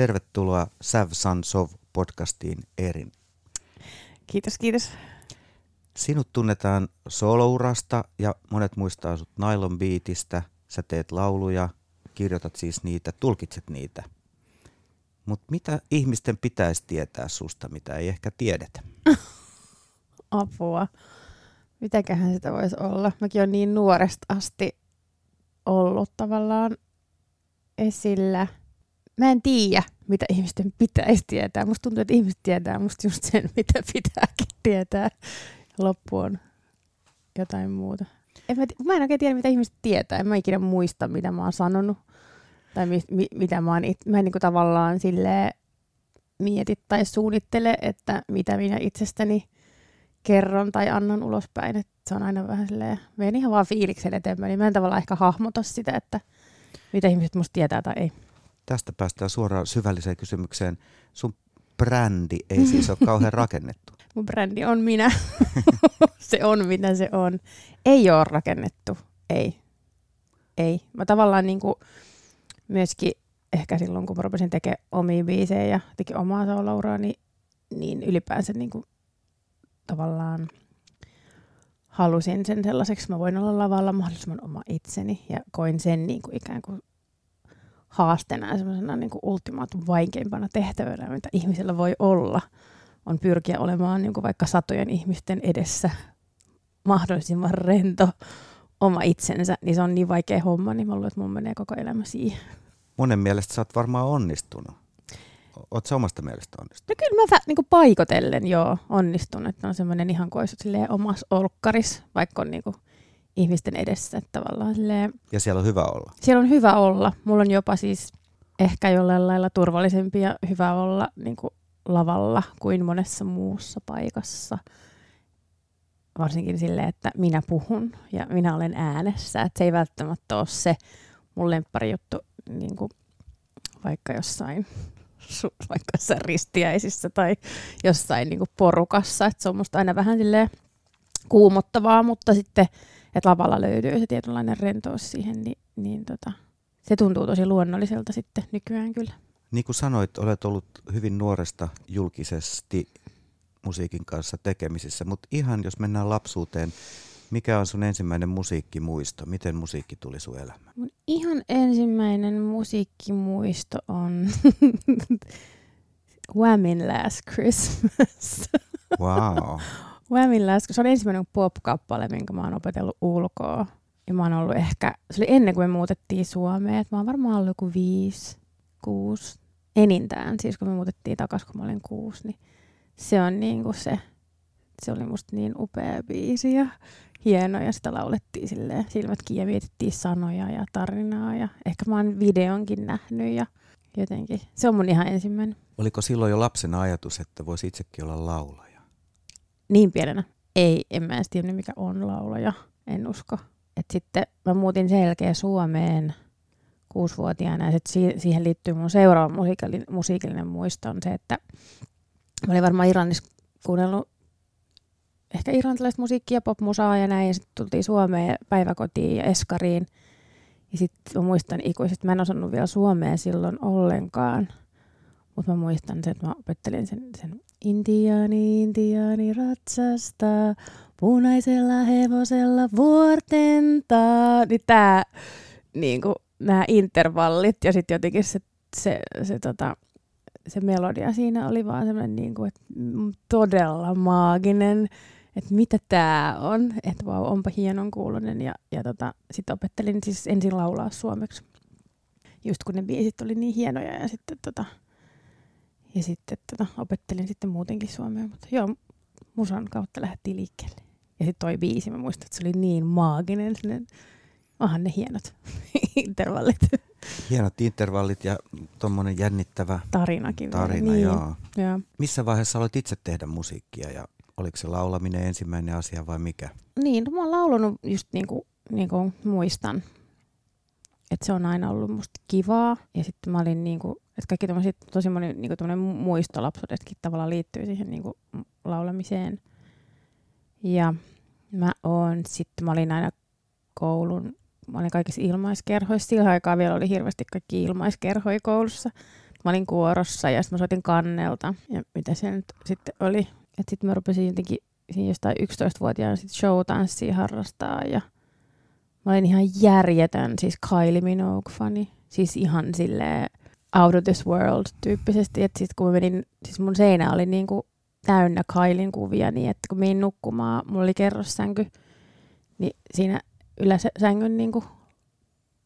Tervetuloa Sav San Sov podcastiin Erin. Kiitos, kiitos. Sinut tunnetaan solourasta ja monet muistaa sut Nylon Beatistä. Sä teet lauluja, kirjoitat siis niitä, tulkitset niitä. Mutta mitä ihmisten pitäisi tietää susta, mitä ei ehkä tiedetä? Apua. Mitäköhän sitä voisi olla? Mäkin olen niin nuoresta asti ollut tavallaan esillä. Mä en tiedä, mitä ihmisten pitäisi tietää. Musta tuntuu, että ihmiset tietää musta just sen, mitä pitääkin tietää. Loppu on jotain muuta. En mä, mä en oikein tiedä, mitä ihmiset tietää. En mä ikinä muista, mitä mä oon sanonut. Tai mi, mi, mitä mä oon it, Mä en niin tavallaan sille mieti tai suunnittele, että mitä minä itsestäni kerron tai annan ulospäin. Et se on aina vähän silleen, menen ihan vaan fiiliksen eteenpäin, niin mä en tavallaan ehkä hahmota sitä, että mitä ihmiset musta tietää tai ei. Tästä päästään suoraan syvälliseen kysymykseen. Sun brändi ei siis ole kauhean rakennettu. Mun brändi on minä. se on mitä se on. Ei ole rakennettu. Ei. Ei. Mä tavallaan niinku myöskin ehkä silloin, kun mä rupesin tekemään omia biisejä ja teki omaa soulouraa, niin, niin ylipäänsä niinku tavallaan halusin sen sellaiseksi, mä voin olla lavalla mahdollisimman oma itseni ja koin sen niin kuin ikään kuin haasteena ja semmoisena niin kuin ultimaatum vaikeimpana tehtävänä, mitä ihmisellä voi olla, on pyrkiä olemaan niin kuin vaikka satojen ihmisten edessä mahdollisimman rento oma itsensä, niin se on niin vaikea homma, niin mä luulen, että mun menee koko elämä siihen. Monen mielestä sä oot varmaan onnistunut. Oot sä omasta mielestä onnistunut? No kyllä mä niin kuin paikotellen joo onnistun, että on semmoinen ihan kuin omas olkkaris, vaikka on niin kuin ihmisten edessä. Tavallaan silleen, ja siellä on hyvä olla? Siellä on hyvä olla. Mulla on jopa siis ehkä jollain lailla turvallisempi ja hyvä olla niin kuin lavalla kuin monessa muussa paikassa. Varsinkin silleen, että minä puhun ja minä olen äänessä. Että se ei välttämättä ole se mun juttu niin kuin vaikka jossain vaikka jossain ristiäisissä tai jossain niin kuin porukassa. Et se on musta aina vähän silleen kuumottavaa, mutta sitten, että lavalla löytyy se tietynlainen rentous siihen, niin, niin tota, se tuntuu tosi luonnolliselta sitten nykyään kyllä. Niin kuin sanoit, olet ollut hyvin nuoresta julkisesti musiikin kanssa tekemisissä, mutta ihan jos mennään lapsuuteen, mikä on sun ensimmäinen musiikkimuisto? Miten musiikki tuli sun elämään? Mun ihan ensimmäinen musiikkimuisto on Whammin Last Christmas. Wow. Whammin Last Se on ensimmäinen pop-kappale, minkä mä oon opetellut ulkoa. Ja mä oon ollut ehkä, se oli ennen kuin me muutettiin Suomeen, että mä oon varmaan ollut joku viisi, kuusi, enintään. Siis kun me muutettiin takaisin, kun mä olin kuusi, niin se on niin kuin se, se oli musta niin upea biisi ja hieno ja sitä laulettiin silleen silmätkin ja mietittiin sanoja ja tarinaa ja ehkä mä oon videonkin nähnyt ja jotenkin. Se on mun ihan ensimmäinen. Oliko silloin jo lapsena ajatus, että voisi itsekin olla laulaja? Niin pienenä. Ei, en mä edes tiedä mikä on laulaja. En usko. Et sitten mä muutin sen jälkeen Suomeen kuusivuotiaana ja si- siihen liittyy mun seuraava musiikillinen, musiikillinen muisto on se, että mä olin varmaan Iranissa kuunnellut ehkä irlantilaista musiikkia, popmusaa ja näin. Ja sitten tultiin Suomeen päiväkotiin ja Eskariin. Ja sitten mä muistan ikuisesti, mä en osannut vielä suomea silloin ollenkaan. Mutta mä muistan sen, että mä opettelin sen, sen Intiaani, intiaani ratsasta, punaisella hevosella vuortentaa. Niin tää, niinku, nämä intervallit ja sitten jotenkin se, se, se, se tota, se melodia siinä oli vaan semmoinen niin kuin, että todella maaginen että mitä tämä on, että vau, onpa hienon kuulonen. Ja, ja tota, sitten opettelin siis ensin laulaa suomeksi, just kun ne biisit oli niin hienoja ja sitten tota, ja sitten tota, opettelin sitten muutenkin suomea, mutta joo, musan kautta lähdettiin liikkeelle. Ja sitten toi biisi, mä muistan, että se oli niin maaginen, sellainen, onhan ne hienot intervallit. Hienot intervallit ja tuommoinen jännittävä tarinakin. Tarina, niin. joo. joo. Missä vaiheessa aloit itse tehdä musiikkia ja Oliko se laulaminen ensimmäinen asia vai mikä? Niin, no mä oon laulanut just niin kuin, niin kuin muistan. Että se on aina ollut musta kivaa. Ja sitten mä olin niin kuin, että kaikki tommoset, tosi moni niin kuin muisto lapsuudestakin tavallaan liittyy siihen niin kuin laulamiseen. Ja mä oon, sitten mä olin aina koulun, mä olin kaikissa ilmaiskerhoissa. Sillä aikaa vielä oli hirveästi kaikki ilmaiskerhoja koulussa. mä olin kuorossa ja sitten mä soitin kannelta. Ja mitä se nyt sitten oli. Että sitten mä rupesin jotenkin siinä jostain 11-vuotiaana sit showtanssia harrastaa ja mä olin ihan järjetön, siis Kylie Minogue-fani. Siis ihan silleen out of this world tyyppisesti, että sitten kun mä menin, siis mun seinä oli niinku täynnä Kailin kuvia, niin että kun menin nukkumaan, mulla oli kerrossänky, niin siinä yläsängyn niinku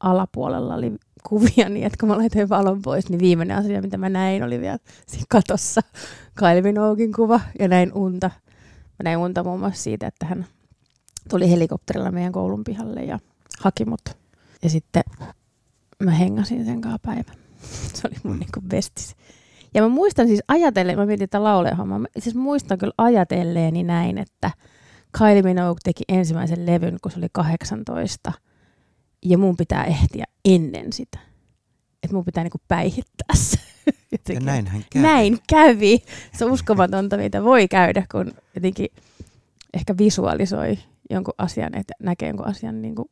alapuolella oli kuvia, niin että kun mä laitoin valon pois, niin viimeinen asia, mitä mä näin, oli vielä siinä katossa Kylie Minoguein kuva ja näin unta. Mä näin unta muun muassa siitä, että hän tuli helikopterilla meidän koulun pihalle ja haki mut. Ja sitten mä hengasin sen kanssa päivän. Se oli mun mm. niinku bestis. Ja mä muistan siis ajatellen, mä mietin tätä laulehommaa, mä siis muistan kyllä ajatelleeni näin, että Kylie Minogue teki ensimmäisen levyn, kun se oli 18, ja mun pitää ehtiä ennen sitä. Että mun pitää niinku päihittää se. Ja näin hän kävi. Näin kävi. Se on uskomatonta, mitä voi käydä, kun jotenkin ehkä visualisoi jonkun asian, että näkee jonkun asian niin kuin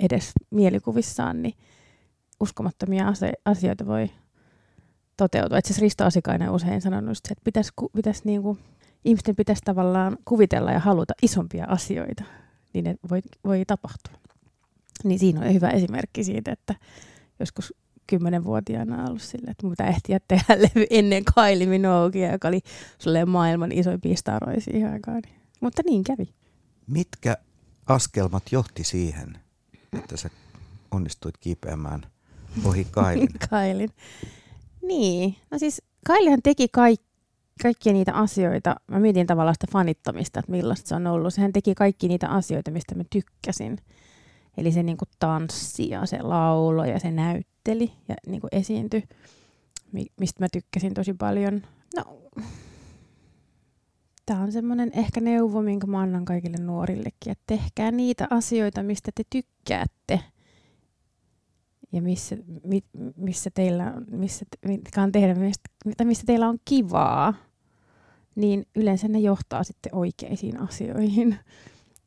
edes mielikuvissaan, niin uskomattomia asioita voi toteutua. Itse asiassa Risto Asikainen usein sanonut, että pitäisi, pitäisi niin kuin, ihmisten pitäisi tavallaan kuvitella ja haluta isompia asioita, niin ne voi, voi tapahtua. Niin siinä on hyvä esimerkki siitä, että joskus kymmenenvuotiaana ollut silleen, että mun pitää ehtiä tehdä levy ennen Kylie Minoguea, joka oli maailman isoimpia staroja siihen aikaan. Mutta niin kävi. Mitkä askelmat johti siihen, että sä onnistuit kiipeämään ohi Kailin? Kailin. Niin, no siis Kailihan teki kaikki kaikkia niitä asioita, mä mietin tavallaan sitä fanittamista, että millaista se on ollut. Sehän teki kaikki niitä asioita, mistä mä tykkäsin. Eli se niinku tanssi ja se laulo ja se näytteli ja niinku esiintyi, mistä mä tykkäsin tosi paljon. No, tämä on semmoinen ehkä neuvo, minkä mä annan kaikille nuorillekin, että tehkää niitä asioita, mistä te tykkäätte ja missä, mi, missä teillä missä, mitkä on tehdä, mistä, missä teillä on kivaa, niin yleensä ne johtaa sitten oikeisiin asioihin.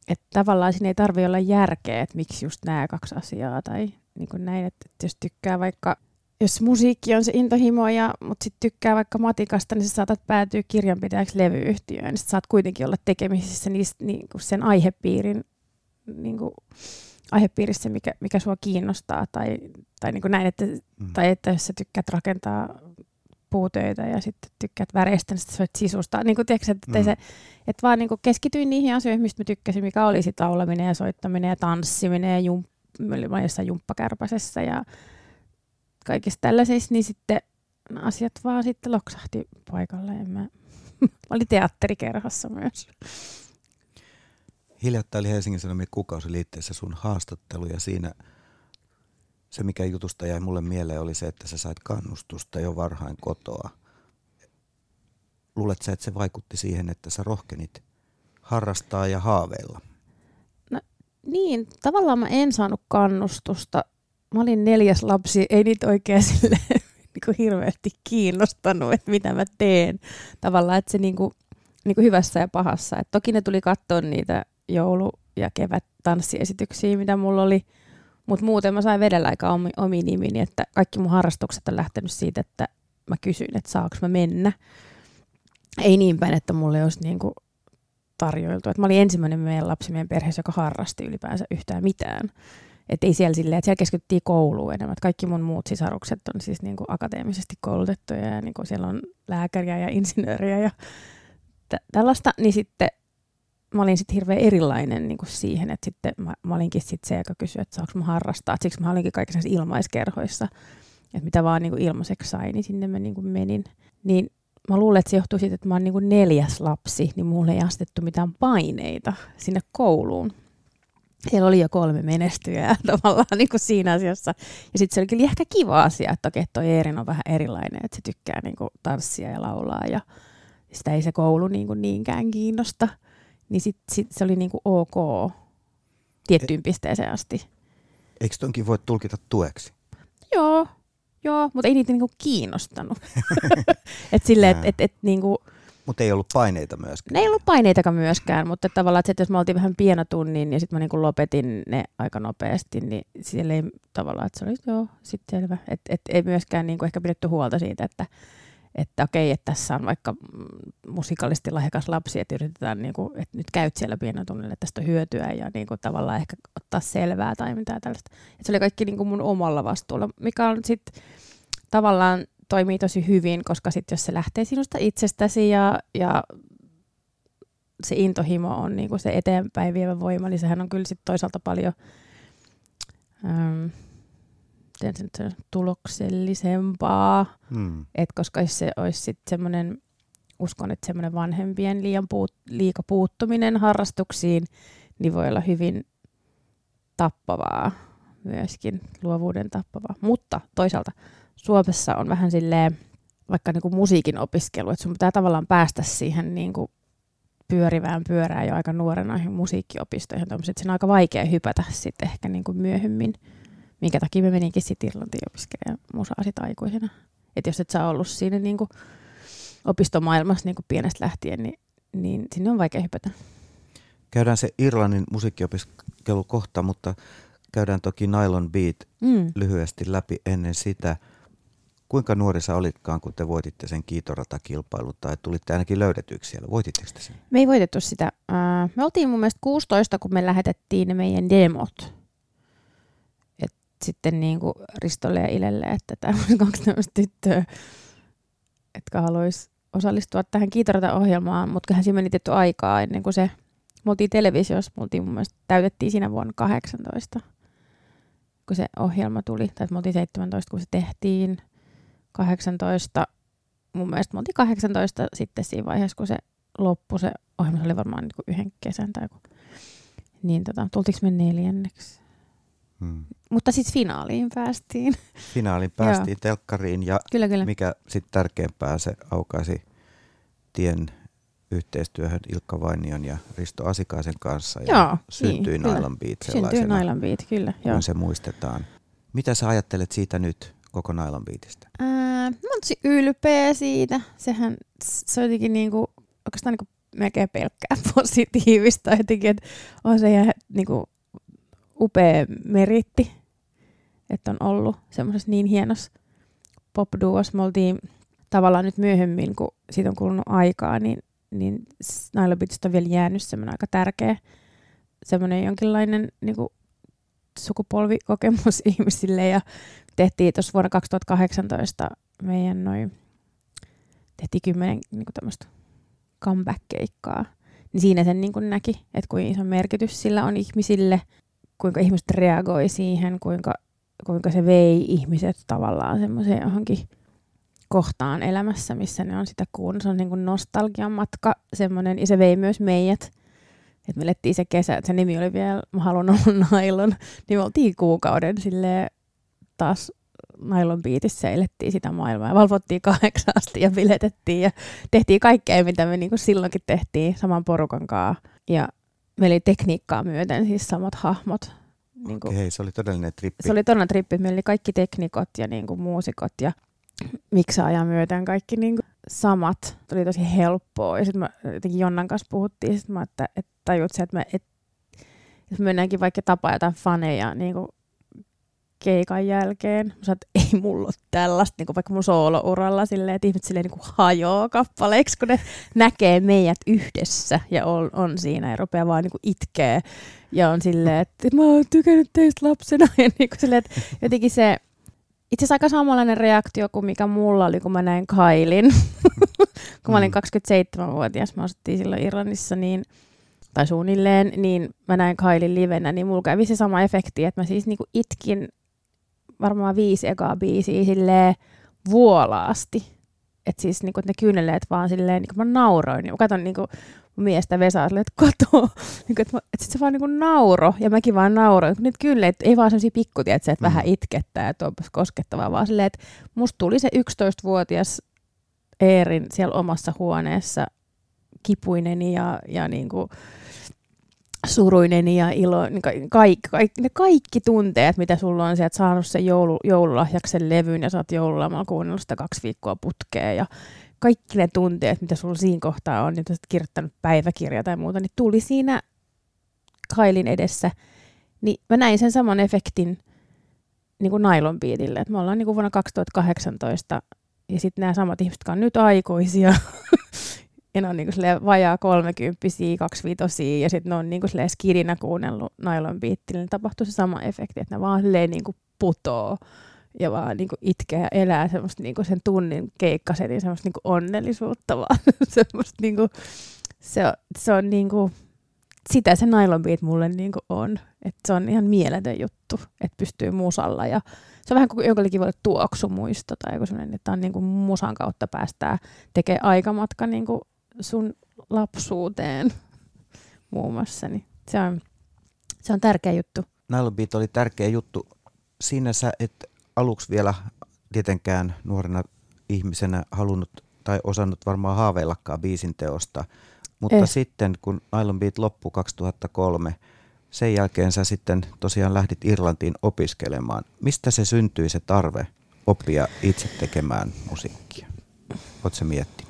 Että tavallaan siinä ei tarvitse olla järkeä, että miksi just nämä kaksi asiaa tai niin kuin näin, että jos tykkää vaikka jos musiikki on se intohimo, ja, mutta sitten tykkää vaikka matikasta, niin sä saatat päätyä kirjanpitäjäksi levyyhtiöön, niin saat kuitenkin olla tekemisissä niistä, niin kuin sen aihepiirin, niin kuin, aihepiirissä, mikä, mikä sua kiinnostaa, tai, tai niin kuin näin, että, mm. tai että jos sä tykkäät rakentaa puutöitä ja sitten tykkäät väreistä, niin sitten sä sisusta. Niin kuin, tiedätkö, että, mm. se, että vaan niin kuin keskityin niihin asioihin, mistä mä tykkäsin, mikä oli sitten laulaminen ja soittaminen ja tanssiminen ja jump, mä olin jossain jumppakärpäsessä ja kaikissa tällaisissa, niin sitten asiat vaan sitten loksahti paikalle. mä, mä olin teatterikerhossa myös. Hiljattain oli Helsingin Sanomien kuukausiliitteessä sun haastattelu ja siinä se, mikä jutusta jäi mulle mieleen, oli se, että sä sait kannustusta jo varhain kotoa. Luulet sä, että se vaikutti siihen, että sä rohkenit harrastaa ja haaveilla? No niin, tavallaan mä en saanut kannustusta mä olin neljäs lapsi, ei niitä oikein sille niin kuin hirveästi kiinnostanut, että mitä mä teen. Tavallaan, että se niin kuin, niin kuin hyvässä ja pahassa. Et toki ne tuli katsoa niitä joulu- ja kevät tanssiesityksiä, mitä mulla oli. Mutta muuten mä sain vedellä aika omi, omi nimini, että kaikki mun harrastukset on lähtenyt siitä, että mä kysyin, että saako mä mennä. Ei niin päin, että mulle olisi niin kuin tarjoiltu. Et mä olin ensimmäinen meidän lapsi meidän perheessä, joka harrasti ylipäänsä yhtään mitään. Että ei siellä silleen, että siellä keskityttiin kouluun enemmän. Että kaikki mun muut sisarukset on siis niin kuin akateemisesti koulutettuja ja niin kuin siellä on lääkäriä ja insinööriä ja t- tällaista. Niin sitten mä olin sitten hirveän erilainen niin kuin siihen, että sitten mä, mä olinkin sitten se, joka kysyi, että saanko mä harrastaa. Et siksi mä olinkin kaikissa ilmaiskerhoissa, että mitä vaan niin kuin ilmaiseksi sai, niin sinne mä niin kuin menin. Niin mä luulen, että se johtuu siitä, että mä oon niin kuin neljäs lapsi, niin mulle ei astettu mitään paineita sinne kouluun siellä oli jo kolme menestyjää tavallaan niin kuin siinä asiassa. Ja sitten se oli kyllä ehkä kiva asia, että okei, toi Eerin on vähän erilainen, että se tykkää niin kuin tanssia ja laulaa ja sitä ei se koulu niin kuin niinkään kiinnosta. Niin sitten sit se oli niin kuin ok tiettyyn e- pisteeseen asti. Eikö tonkin voi tulkita tueksi? Joo, joo, mutta ei niitä niinku kiinnostanut. et sille, että et, et, niinku, Mutta ei ollut paineita myöskään. Ne ei ollut paineitakaan myöskään, mutta tavallaan, että, että jos me oltiin vähän pienotunnin ja sitten mä niin lopetin ne aika nopeasti, niin siellä ei tavallaan, että se oli joo, sitten selvä. Että et, ei myöskään niin kuin ehkä pidetty huolta siitä, että, että okei, että tässä on vaikka musikaalisesti lahjakas lapsi, että yritetään, niin kuin, että nyt käyt siellä pienotunnilla, että tästä hyötyä ja niin kuin, tavallaan ehkä ottaa selvää tai mitään tällaista. Että se oli kaikki niin kuin mun omalla vastuulla, mikä on sitten tavallaan toimii tosi hyvin, koska sitten jos se lähtee sinusta itsestäsi ja, ja se intohimo on niin kuin se eteenpäin vievä voima, niin sehän on kyllä sitten toisaalta paljon ähm, sen tuloksellisempaa. Hmm. Et koska jos se olisi sitten semmoinen, uskon, että semmoinen vanhempien liian puut, liika puuttuminen harrastuksiin, niin voi olla hyvin tappavaa myöskin, luovuuden tappavaa. Mutta toisaalta Suomessa on vähän silleen, vaikka niin kuin musiikin opiskelu, että sun pitää tavallaan päästä siihen niin kuin pyörivään pyörään jo aika nuorena musiikkiopistoihin. Että se on aika vaikea hypätä sitten ehkä niin kuin myöhemmin, minkä takia me meninkin sitten Irlantiin opiskelemaan musaa sit aikuisena. Että jos et sä ollut siinä niin kuin opistomaailmassa niin kuin pienestä lähtien, niin, niin sinne on vaikea hypätä. Käydään se Irlannin musiikkiopiskelu kohta, mutta käydään toki Nylon Beat mm. lyhyesti läpi ennen sitä – Kuinka nuori sä olitkaan, kun te voititte sen kiitoratakilpailun, tai tulitte ainakin löydetyksi siellä? Voititteko te sen? Me ei voitettu sitä. Me oltiin mun mielestä 16, kun me lähetettiin ne meidän demot. Et sitten niin kuin Ristolle ja Ilelle, että tämä on kaksi tämmöistä tyttöä, jotka haluaisi osallistua tähän kiitorata-ohjelmaan, mutta kyllähän siinä meni tietty aikaa ennen kuin se, me oltiin televisiossa, me oltiin mun mielestä, täytettiin siinä vuonna 18, kun se ohjelma tuli, tai me oltiin 17, kun se tehtiin – 18, mun mielestä oltiin 18 sitten siinä vaiheessa, kun se loppui se ohjelma, se oli varmaan niin kuin yhden kesän tai kun, niin tota, tultiinko me neljänneksi? Hmm. Mutta sitten finaaliin päästiin. Finaaliin päästiin telkkariin ja kyllä, kyllä. mikä sitten tärkeämpää, se aukaisi tien yhteistyöhön Ilkka Vainion ja Risto Asikaisen kanssa ja joo, syntyi niin, Nailan Beat sellaisena, syntyi Nailan Beat, kyllä, joo. kun se muistetaan. Mitä sä ajattelet siitä nyt? Koko Nailan biitistä? Ää, mä oon tosi ylpeä siitä. Sehän se on jotenkin niinku, oikeastaan niinku melkein pelkkää positiivista jotenkin, että on se ihan niinku upea meritti, että on ollut semmoisessa niin hienossa pop Me oltiin tavallaan nyt myöhemmin, kun siitä on kulunut aikaa, niin, niin Naila Beatista on vielä jäänyt semmoinen aika tärkeä semmoinen jonkinlainen niin kuin sukupolvikokemus ihmisille ja tehtiin tuossa vuonna 2018 meidän noin, tehtiin kymmenen niin tämmöistä comeback-keikkaa. Niin siinä sen niin näki, että kuinka iso merkitys sillä on ihmisille, kuinka ihmiset reagoi siihen, kuinka, kuinka se vei ihmiset tavallaan semmoiseen johonkin kohtaan elämässä, missä ne on sitä kuunnut. Se on niin kuin nostalgian matka semmoinen, ja se vei myös meidät. Et me lettiin se kesä, että se nimi oli vielä, mä haluan olla nailon, niin me oltiin kuukauden silleen taas nailon biitissä eilettiin sitä maailmaa ja valvottiin kahdeksasti ja biletettiin ja tehtiin kaikkea, mitä me niinku silloinkin tehtiin saman porukan kanssa. Ja meillä oli tekniikkaa myöten siis samat hahmot. Niin kuin, Okei, se oli todellinen trippi. Se oli todellinen trippi. Meillä oli kaikki teknikot ja niin kuin, muusikot ja miksaajan myöten kaikki niin kuin, samat. Tuli tosi helppoa. Ja sitten jotenkin Jonnan kanssa puhuttiin, sit mä, että, että tajut se, että me, et, jos me mennäänkin vaikka tapaa jotain faneja niin kuin keikan jälkeen. Mä sanoin, että ei mulla ole tällaista, niin kuin vaikka mun soolouralla, silleen, että ihmiset silleen niin kuin hajoaa kappaleiksi, kun ne näkee meidät yhdessä ja on, on siinä ja rupeaa vaan niin kuin itkee. Ja on silleen, että mä oon tykännyt teistä lapsena. Ja niin kuin silleen, että jotenkin se, itse asiassa aika samanlainen reaktio kuin mikä mulla oli, kun mä näin Kailin. kun mä olin 27-vuotias, mm. mä asuttiin silloin Irlannissa, niin tai suunnilleen, niin mä näin Kailin livenä, niin mulla kävi se sama efekti, että mä siis niinku itkin varmaan viisi ekaa biisiä silleen vuolaasti. Että siis niinku, et ne kyyneleet vaan silleen, niinku mä nauroin. Mä katson niinku mun miestä Vesaa silleen, että kato. niinku, että et sit se vaan niinku nauro. Ja mäkin vaan nauroin. Niitä kyyneleet ei vaan sellaisia pikkutia, että mm. vähän itkettää, että onpas koskettavaa. Vaan silleen, että musta tuli se 11-vuotias Eerin siellä omassa huoneessa kipuinen ja, ja niinku, suruinen ja ilo, niin kaikki, kaikki, ne kaikki tunteet, mitä sulla on sieltä saanut sen joulu, joululahjaksen levyn ja sä oot joululomalla kuunnellut sitä kaksi viikkoa putkeen ja kaikki ne tunteet, mitä sulla siinä kohtaa on, niin sä kirjoittanut päiväkirja tai muuta, niin tuli siinä Kailin edessä. Niin mä näin sen saman efektin niin kuin Nylon Beatille. että me ollaan niin kuin vuonna 2018 ja sitten nämä samat ihmiset, jotka on nyt aikuisia, ja ne on niin kuin vajaa kolmekymppisiä, kaksivitosia, ja sitten ne on niin kuin skidinä kuunnellut Nylon Beatille, niin tapahtui se sama efekti, että ne vaan niin kuin putoo ja vaan niin kuin itkee ja elää semmoista niin kuin sen tunnin keikkasetin semmoista niin kuin onnellisuutta vaan. semmoista niin kuin, se, on, se on niin kuin, sitä se nylon beat mulle niin kuin on. Et se on ihan mieletön juttu, että pystyy musalla ja se on vähän kuin jonkinlainen voi tuoksumuisto tai joku sellainen, että on niin kuin musan kautta päästää tekee aikamatka niin kuin sun lapsuuteen muun muassa. Niin se, on, se on tärkeä juttu. Nylon Beat oli tärkeä juttu. Siinä sä et aluksi vielä tietenkään nuorena ihmisenä halunnut tai osannut varmaan haaveillakaan biisin teosta, mutta eh. sitten kun Nylon Beat loppui 2003, sen jälkeen sä sitten tosiaan lähdit Irlantiin opiskelemaan. Mistä se syntyi se tarve oppia itse tekemään musiikkia? Oletko se miettinyt?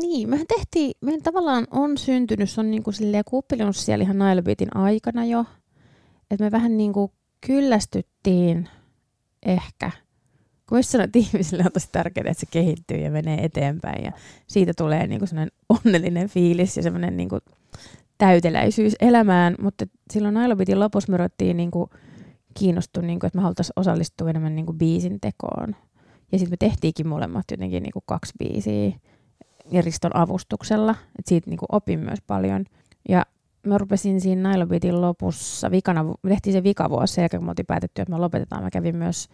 Niin, mehän tehtiin, meidän tavallaan on syntynyt, se on niin kuin silleen kuppelinut siellä ihan Nylon Beatin aikana jo, että me vähän niin kuin kyllästyttiin ehkä. Kun sanoin, että ihmisille on tosi tärkeää, että se kehittyy ja menee eteenpäin ja siitä tulee niin kuin sellainen onnellinen fiilis ja semmoinen niin kuin täyteläisyys elämään, mutta silloin Nailobitin lopussa me ruvettiin niin kuin kiinnostua, niin kuin, että me haluttaisiin osallistua enemmän niin kuin biisin tekoon. Ja sitten me tehtiinkin molemmat jotenkin niin kuin kaksi biisiä ja Riston avustuksella, että siitä niin kuin opin myös paljon. Ja mä rupesin siinä Nailobitin lopussa, vikana, me tehtiin se vikavuosi sen jälkeen, kun me oltiin päätetty, että me lopetetaan. Mä kävin myös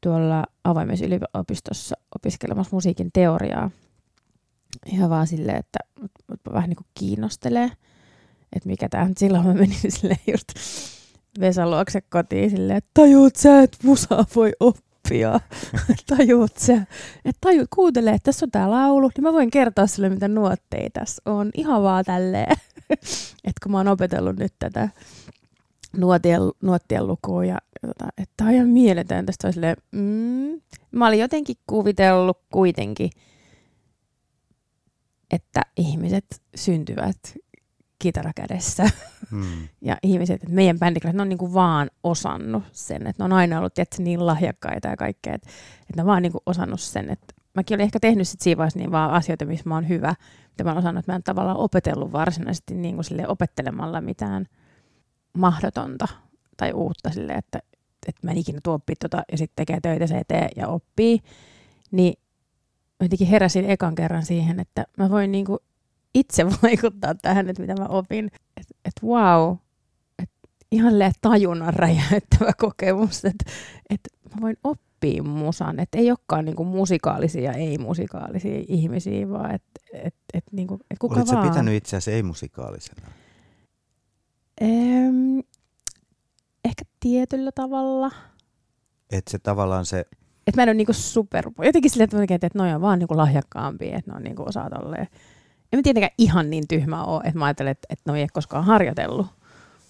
tuolla avoimessa yliopistossa opiskelemassa musiikin teoriaa. Ihan vaan silleen, että vähän niin kuin kiinnostelee, että mikä tämä nyt silloin mä menin silleen just Vesan luokse kotiin silleen, että tajuut sä, että musaa voi oppia. tajuut sä, että tajuut, kuuntele, että tässä on tää laulu, niin mä voin kertoa sulle, mitä nuotteja tässä on. Ihan vaan tälleen. että kun mä oon opetellut nyt tätä nuotien, nuottien lukua ja tota, että tämä on ihan mieletön. Tästä silleen, mm. Mä olin jotenkin kuvitellut kuitenkin, että ihmiset syntyvät kitarakädessä. Hmm. ja ihmiset, että meidän bändiklaiset, ne on niinku vaan osannut sen, että ne on aina ollut tietysti, niin lahjakkaita ja kaikkea, että, että ne on vaan niinku osannut sen. Että mäkin olin ehkä tehnyt sit siinä vaiheessa niin vaan asioita, missä mä oon hyvä, mitä mä oon osannut, että mä en tavallaan opetellut varsinaisesti niin kuin sille opettelemalla mitään mahdotonta tai uutta sille, että, että mä en ikinä tuo tota, ja sitten tekee töitä se eteen ja oppii, niin jotenkin heräsin ekan kerran siihen, että mä voin niin kuin itse vaikuttaa tähän, että mitä mä opin. Että et wow, että ihan tajunnan räjäyttävä kokemus, että et mä voin oppia musan, että ei olekaan niinku musikaalisia ja ei-musikaalisia ihmisiä, vaan että et, et, niinku, et kuka Olitko vaan. pitänyt itse ei-musikaalisena? Ehm, ehkä tietyllä tavalla. Että se tavallaan se... Että mä en ole niinku super... Jotenkin silleen, että, että noi on vaan niinku lahjakkaampia, että ne on niinku osaa tolleen. En tietenkään ihan niin tyhmä ole, että mä ajattelen, että, että noi ei koskaan harjoitellut.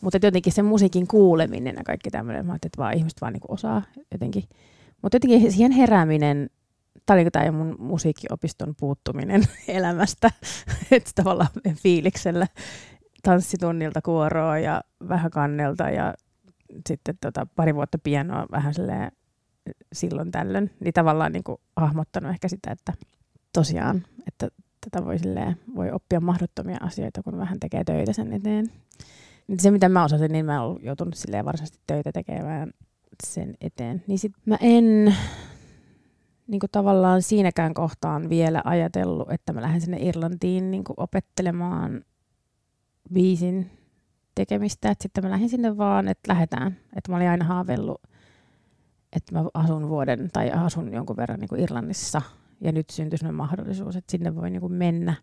Mutta jotenkin se musiikin kuuleminen ja kaikki tämmöinen, mä ajattelin, että vaan ihmiset vaan niinku osaa jotenkin. Mutta jotenkin siihen herääminen, tämä oli tämä mun musiikkiopiston puuttuminen elämästä, että tavallaan fiiliksellä tanssitunnilta kuoroa ja vähän kannelta ja sitten tota, pari vuotta pienoa vähän silloin tällöin, niin tavallaan niin kuin hahmottanut ehkä sitä, että tosiaan, että tätä voi, silleen, voi oppia mahdottomia asioita, kun vähän tekee töitä sen eteen. Se, mitä mä osasin, niin mä olen joutunut silleen varsinaisesti töitä tekemään sen eteen. Niin sit mä en niin kuin tavallaan siinäkään kohtaan vielä ajatellut, että mä lähden sinne Irlantiin niin kuin opettelemaan biisin tekemistä. Et sitten mä lähdin sinne vaan, että lähdetään. Että mä olin aina haaveillut, että mä asun vuoden tai asun jonkun verran niin kuin Irlannissa. Ja nyt syntyi sellainen mahdollisuus, että sinne voi niin kuin mennä.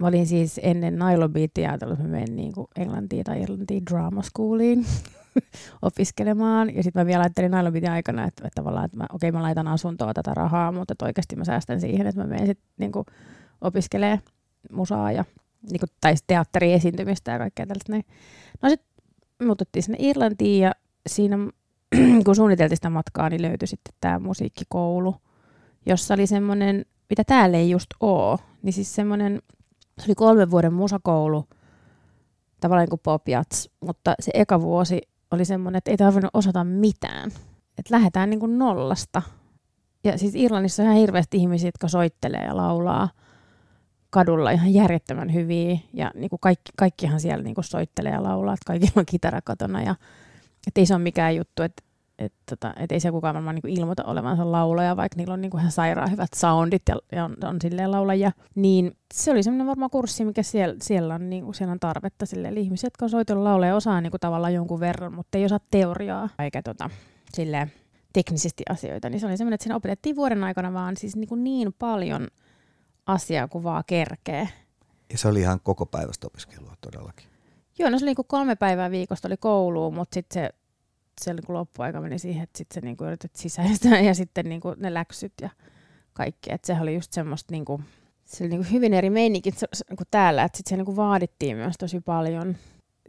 Mä olin siis ennen Nylon Beatia ajatellut, että mä menen niin kuin Englantiin tai Irlantiin drama schooliin opiskelemaan. Ja sitten mä vielä ajattelin Nylon Beatin aikana, että, että tavallaan, että okei, mä laitan asuntoa tätä rahaa, mutta oikeasti mä säästän siihen, että mä menen sitten niin opiskelemaan musaa ja niin kuin, tai teatteriesiintymistä ja kaikkea tällaista. Näin. No sitten muututtiin sinne Irlantiin ja siinä kun suunniteltiin sitä matkaa, niin löytyi sitten tämä musiikkikoulu. Jossa oli semmoinen, mitä täällä ei just oo, niin siis semmoinen, se oli kolmen vuoden musakoulu, tavallaan kuin pop jats, mutta se eka vuosi oli semmoinen, että ei tarvinnut osata mitään. Että lähdetään niin kuin nollasta. Ja siis Irlannissa on ihan hirveästi ihmisiä, jotka soittelee ja laulaa kadulla ihan järjettömän hyviä. Ja niin kuin kaikki, kaikkihan siellä niin kuin soittelee ja laulaa, että kaikilla on kitara kotona. Ja, että ei se ole mikään juttu, että et, tota, et ei se kukaan varmaan niinku ilmoita olevansa laulaja, vaikka niillä on niinku ihan sairaan hyvät soundit ja, ja on, on silleen laulajia. Niin se oli semmoinen varmaan kurssi, mikä siellä, siellä, on, niinku, siellä on tarvetta sille. Eli ihmiset, jotka on soitellut lauleja, osaa niinku tavallaan jonkun verran, mutta ei osaa teoriaa eikä tota, silleen, teknisesti asioita. Niin se oli semmoinen, että siinä opetettiin vuoden aikana vaan siis niinku niin paljon asiaa kuin vaan kerkee. Ja se oli ihan koko päivästä opiskelua todellakin. Joo, no se oli niinku kolme päivää viikosta oli kouluun, mutta sitten se siellä niin loppuaika meni siihen, että sitten se niin kuin sisäistää ja sitten niin kuin ne läksyt ja kaikki. Että sehän oli just semmoista niin kuin, se oli niin kuin hyvin eri meininki kuin täällä, että sitten se niin kuin vaadittiin myös tosi paljon.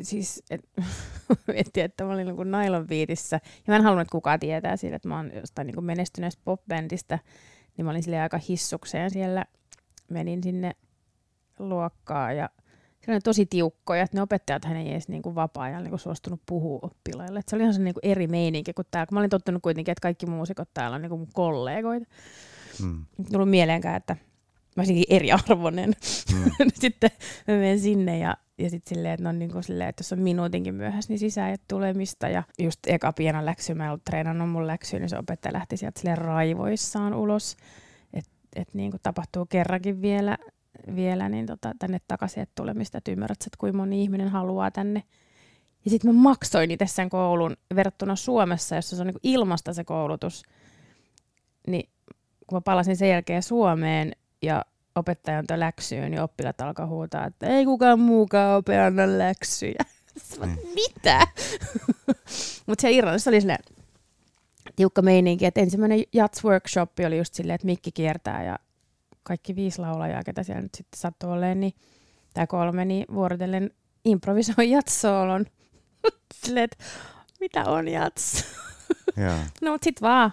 Siis et, miettii, että mä olin niin kuin Nylon Beatissä, ja mä en halunnut, että kukaan tietää siitä, että mä oon jostain niin kuin menestyneestä popbändistä, niin mä olin sille aika hissukseen siellä. Menin sinne luokkaan ja on tosi tiukkoja, että ne opettajat hän ei edes niinku vapaa-ajalla niinku suostunut puhua oppilaille. Et se oli ihan se niinku eri meininki kuin täällä. Mä olin tottunut kuitenkin, että kaikki muusikot täällä on niinku mun kollegoita. Mm. Tullut mieleenkään, että mä olisinkin eriarvoinen. Mm. sitten mä menen sinne ja, ja sitten silleen, että, no niinku silleen, että jos on minuutinkin myöhässä, niin sisään ei tulemista. Ja just eka piena läksy, mä en ollut treenannut mun läksyä, niin se opettaja lähti sieltä silleen raivoissaan ulos. Että et niinku tapahtuu kerrankin vielä vielä niin tota, tänne takaisin, että tulemista, että ymmärrät, että kuinka moni ihminen haluaa tänne. Ja sitten mä maksoin itse sen koulun verrattuna Suomessa, jossa se on niin ilmasta se koulutus. Niin kun mä palasin sen jälkeen Suomeen ja opettaja antoi läksyyn, niin oppilaat alkaa huutaa, että ei kukaan muukaan ope anna läksyjä. Mm. Mitä? Mutta se Irlannissa oli silleen tiukka meininki, että ensimmäinen Jats Workshop oli just silleen, että mikki kiertää ja kaikki viisi laulajaa, ketä siellä nyt sitten sattui olemaan, niin, tai kolme, niin vuorotellen improvisoi jatsoolon. Silleen, että mitä on jats? no mutta sitten vaan